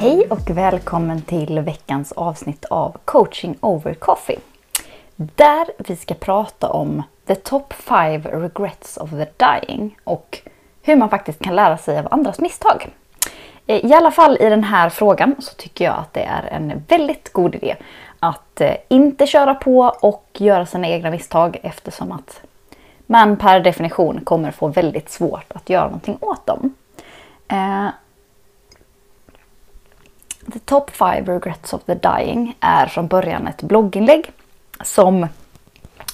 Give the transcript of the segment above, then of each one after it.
Hej och välkommen till veckans avsnitt av Coaching over Coffee. Där vi ska prata om the top 5 regrets of the dying och hur man faktiskt kan lära sig av andras misstag. Eh, I alla fall i den här frågan så tycker jag att det är en väldigt god idé att eh, inte köra på och göra sina egna misstag eftersom att man per definition kommer få väldigt svårt att göra någonting åt dem. Eh, The Top 5 Regrets of the Dying är från början ett blogginlägg som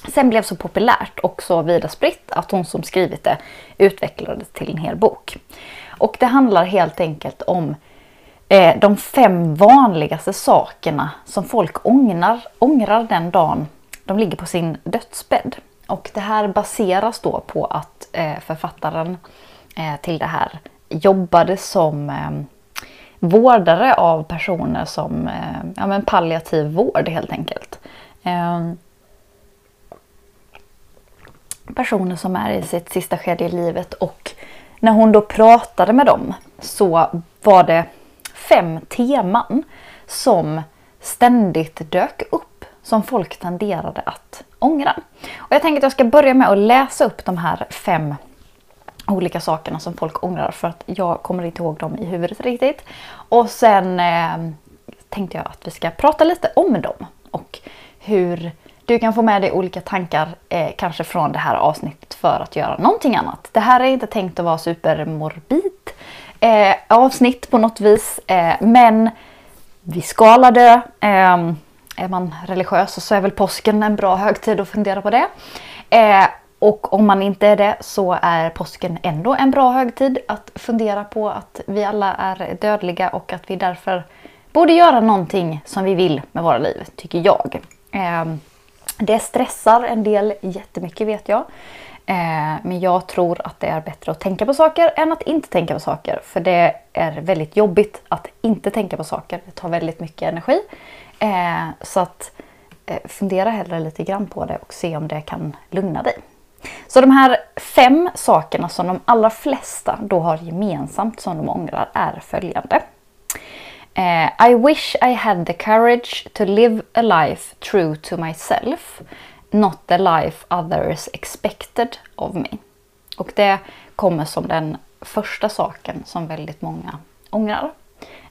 sen blev så populärt och så vida spritt att hon som skrivit det utvecklade det till en hel bok. Och det handlar helt enkelt om eh, de fem vanligaste sakerna som folk ångrar, ångrar den dagen de ligger på sin dödsbädd. Och det här baseras då på att eh, författaren eh, till det här jobbade som eh, vårdare av personer som eh, ja, men palliativ vård helt enkelt. Ehm, personer som är i sitt sista skede i livet och när hon då pratade med dem så var det fem teman som ständigt dök upp som folk tenderade att ångra. Och jag tänker att jag ska börja med att läsa upp de här fem olika sakerna som folk ångrar för att jag kommer inte ihåg dem i huvudet riktigt. Och sen eh, tänkte jag att vi ska prata lite om dem och hur du kan få med dig olika tankar eh, kanske från det här avsnittet för att göra någonting annat. Det här är inte tänkt att vara supermorbid eh, avsnitt på något vis eh, men vi ska alla dö. Eh, är man religiös så är väl påsken en bra högtid att fundera på det. Eh, och om man inte är det så är påsken ändå en bra högtid att fundera på att vi alla är dödliga och att vi därför borde göra någonting som vi vill med våra liv, tycker jag. Ehm, det stressar en del jättemycket vet jag. Ehm, men jag tror att det är bättre att tänka på saker än att inte tänka på saker. För det är väldigt jobbigt att inte tänka på saker. Det tar väldigt mycket energi. Ehm, så att eh, fundera hellre lite grann på det och se om det kan lugna dig. Så de här fem sakerna som de allra flesta då har gemensamt som de ångrar är följande. Uh, I wish I had the courage to live a life true to myself, not the life others expected of me. Och det kommer som den första saken som väldigt många ångrar.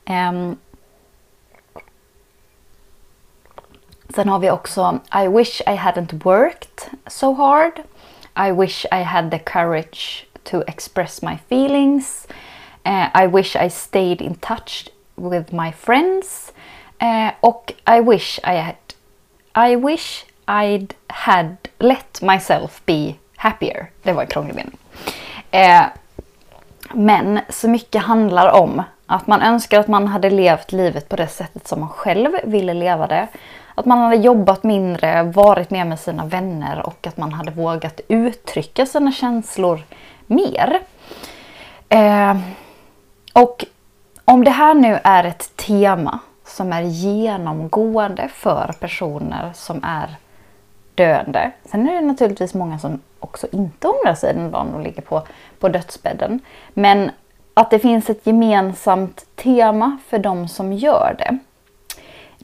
Um, sen har vi också I wish I hadn't worked so hard. I wish I had the courage to express my feelings. Uh, I wish I stayed in touch with my friends. Uh, och I wish I had I wish I'd had let myself be happier. Det var en krånglig mening. Uh, men så mycket handlar om att man önskar att man hade levt livet på det sättet som man själv ville leva det. Att man hade jobbat mindre, varit mer med sina vänner och att man hade vågat uttrycka sina känslor mer. Eh, och om det här nu är ett tema som är genomgående för personer som är döende. Sen är det naturligtvis många som också inte ångrar sig den dagen de ligger på, på dödsbädden. Men att det finns ett gemensamt tema för de som gör det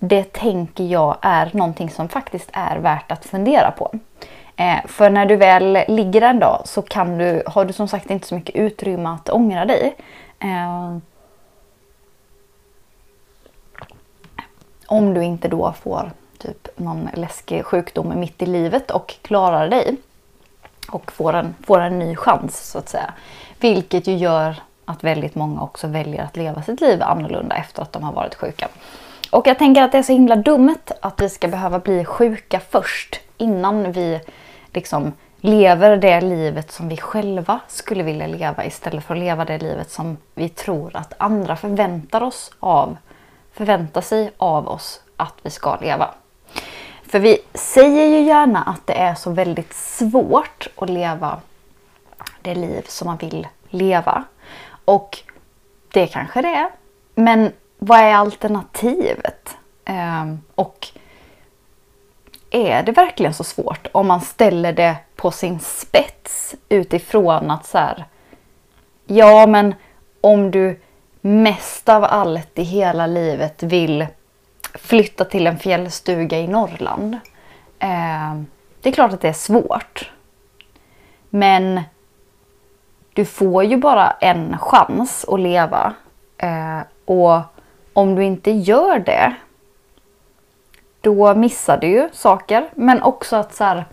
det tänker jag är någonting som faktiskt är värt att fundera på. Eh, för när du väl ligger en dag så kan du, har du som sagt inte så mycket utrymme att ångra dig. Eh, om du inte då får typ någon läskig sjukdom mitt i livet och klarar dig. Och får en, får en ny chans så att säga. Vilket ju gör att väldigt många också väljer att leva sitt liv annorlunda efter att de har varit sjuka. Och jag tänker att det är så himla dumt att vi ska behöva bli sjuka först innan vi liksom lever det livet som vi själva skulle vilja leva istället för att leva det livet som vi tror att andra förväntar oss av förväntar sig av oss att vi ska leva. För vi säger ju gärna att det är så väldigt svårt att leva det liv som man vill leva. Och det kanske det är. Men vad är alternativet? Eh, och är det verkligen så svårt om man ställer det på sin spets utifrån att så här, ja men om du mest av allt i hela livet vill flytta till en fjällstuga i Norrland. Eh, det är klart att det är svårt. Men du får ju bara en chans att leva. Eh, och om du inte gör det då missar du ju saker. Men också att så här,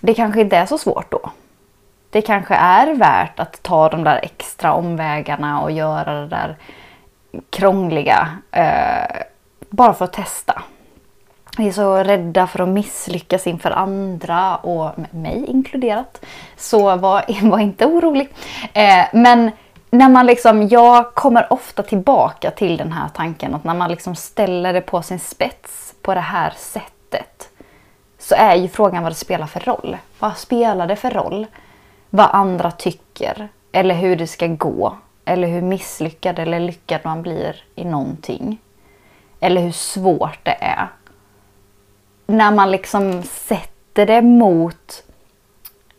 det kanske inte är så svårt då. Det kanske är värt att ta de där extra omvägarna och göra det där krångliga eh, bara för att testa. Vi är så rädda för att misslyckas inför andra och mig inkluderat. Så var, var inte orolig. Eh, men när man liksom, jag kommer ofta tillbaka till den här tanken att när man liksom ställer det på sin spets på det här sättet så är ju frågan vad det spelar för roll. Vad spelar det för roll? Vad andra tycker eller hur det ska gå eller hur misslyckad eller lyckad man blir i någonting. Eller hur svårt det är. När man liksom sätter det mot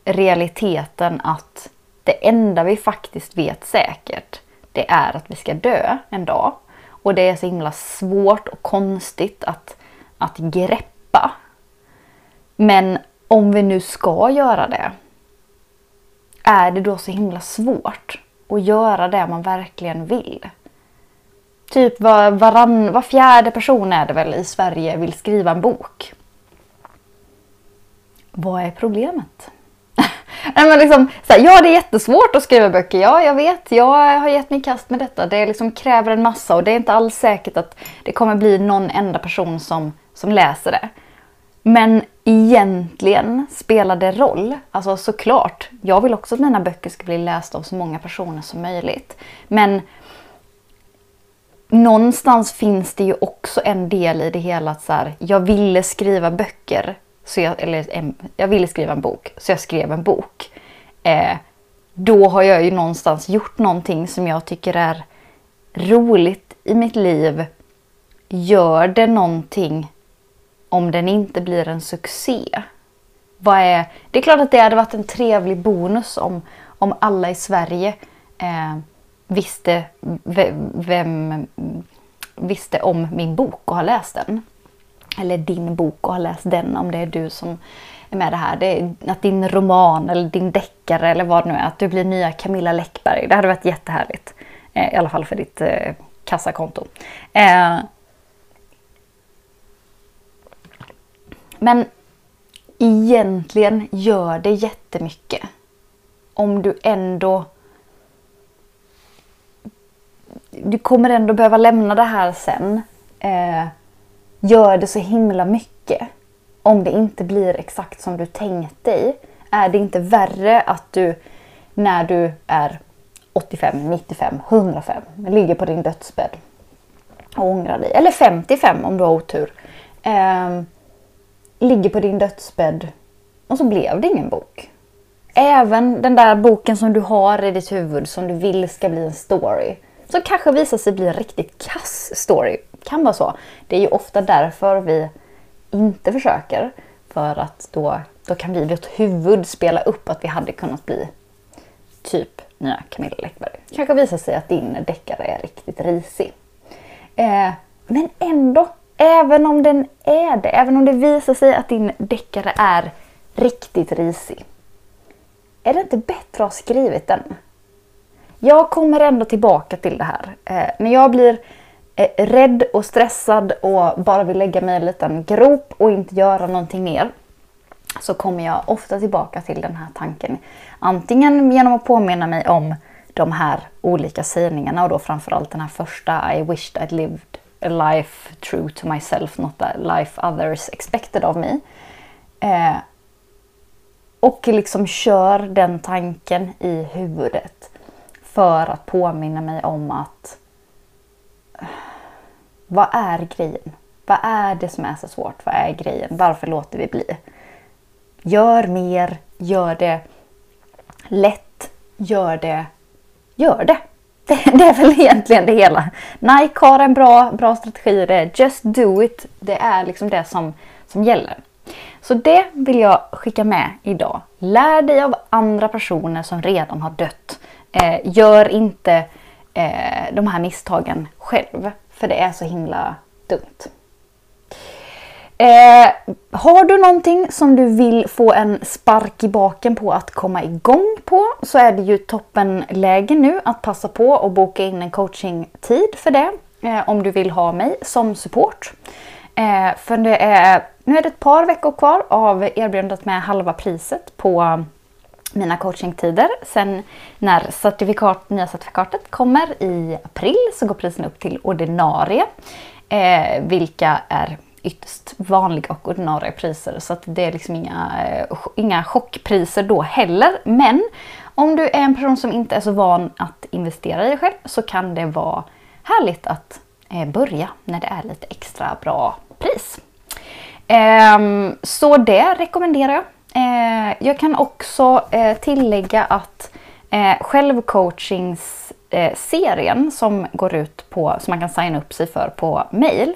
realiteten att det enda vi faktiskt vet säkert det är att vi ska dö en dag. Och det är så himla svårt och konstigt att, att greppa. Men om vi nu ska göra det, är det då så himla svårt att göra det man verkligen vill? Typ var, varann, var fjärde person är det väl i Sverige vill skriva en bok. Vad är problemet? Men liksom, så här, ja, det är jättesvårt att skriva böcker. Ja, jag vet. Jag har gett mig kast med detta. Det liksom kräver en massa och det är inte alls säkert att det kommer bli någon enda person som, som läser det. Men egentligen spelar det roll. Alltså såklart, jag vill också att mina böcker ska bli lästa av så många personer som möjligt. Men någonstans finns det ju också en del i det hela att så här, jag ville skriva böcker så jag, eller jag ville skriva en bok, så jag skrev en bok. Eh, då har jag ju någonstans gjort någonting som jag tycker är roligt i mitt liv. Gör det någonting om den inte blir en succé? Vad är, det är klart att det hade varit en trevlig bonus om, om alla i Sverige eh, visste, vem, visste om min bok och har läst den eller din bok och har läst den om det är du som med det här. Det att din roman eller din deckare eller vad det nu är, att du blir nya Camilla Läckberg. Det hade varit jättehärligt. Eh, I alla fall för ditt eh, kassakonto. Eh, men egentligen gör det jättemycket. Om du ändå... Du kommer ändå behöva lämna det här sen. Eh, gör det så himla mycket om det inte blir exakt som du tänkt dig? Är det inte värre att du när du är 85, 95, 105 ligger på din dödsbädd och ångrar dig, eller 55 om du har otur, eh, ligger på din dödsbädd och så blev det ingen bok. Även den där boken som du har i ditt huvud som du vill ska bli en story som kanske visar sig bli en riktigt kass story kan vara så. Det är ju ofta därför vi inte försöker. För att då, då kan vi i vårt huvud spela upp att vi hade kunnat bli typ nya Camilla Läckberg. kanske visar sig att din deckare är riktigt risig. Eh, men ändå, även om den är det, även om det visar sig att din deckare är riktigt risig. Är det inte bättre att ha skrivit den? Jag kommer ändå tillbaka till det här. Eh, när jag blir Eh, rädd och stressad och bara vill lägga mig i en liten grop och inte göra någonting mer så kommer jag ofta tillbaka till den här tanken. Antingen genom att påminna mig om de här olika sägningarna och då framförallt den här första I wished I'd lived a life true to myself, not a life others expected of me. Eh, och liksom kör den tanken i huvudet för att påminna mig om att vad är grejen? Vad är det som är så svårt? Vad är grejen? Varför låter vi bli? Gör mer, gör det lätt, gör det, gör det. Det, är väl egentligen det hela. Nike har en bra, bra strategi. Det är just do it. Det är liksom det som, som gäller. Så det vill jag skicka med idag. Lär dig av andra personer som redan har dött. Eh, gör inte eh, de här misstagen själv. För det är så himla dumt. Eh, har du någonting som du vill få en spark i baken på att komma igång på så är det ju toppenläge nu att passa på och boka in en coachingtid för det. Eh, om du vill ha mig som support. Eh, för det är, nu är det ett par veckor kvar av erbjudandet med halva priset på mina coachingtider. Sen när certifikat, nya certifikatet kommer i april så går priserna upp till ordinarie. Eh, vilka är ytterst vanliga och ordinarie priser. Så att det är liksom inga, eh, inga chockpriser då heller. Men om du är en person som inte är så van att investera i dig själv så kan det vara härligt att eh, börja när det är lite extra bra pris. Ehm, så det rekommenderar jag. Eh, jag kan också eh, tillägga att eh, självcoachingsserien eh, som går ut på, som man kan signa upp sig för på mail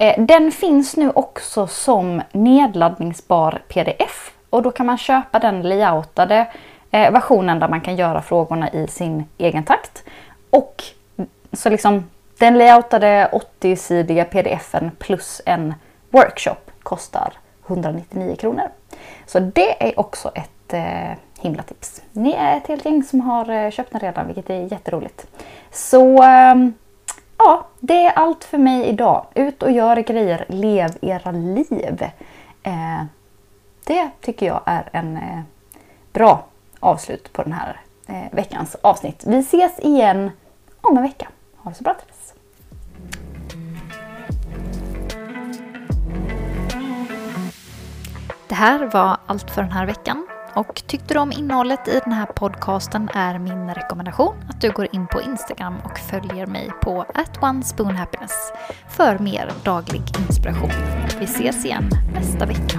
Eh, den finns nu också som nedladdningsbar pdf och då kan man köpa den layoutade eh, versionen där man kan göra frågorna i sin egen takt. Och så liksom den layoutade 80-sidiga pdfen plus en workshop kostar 199 kronor. Så det är också ett eh, himla tips. Ni är ett helt gäng som har eh, köpt den redan vilket är jätteroligt. Så eh, ja, det är allt för mig idag. Ut och gör grejer, lev era liv. Eh, det tycker jag är en eh, bra avslut på den här eh, veckans avsnitt. Vi ses igen om en vecka. Ha det så bra tills Det här var allt för den här veckan. Och tyckte du om innehållet i den här podcasten är min rekommendation att du går in på Instagram och följer mig på @onespoonhappiness för mer daglig inspiration. Vi ses igen nästa vecka.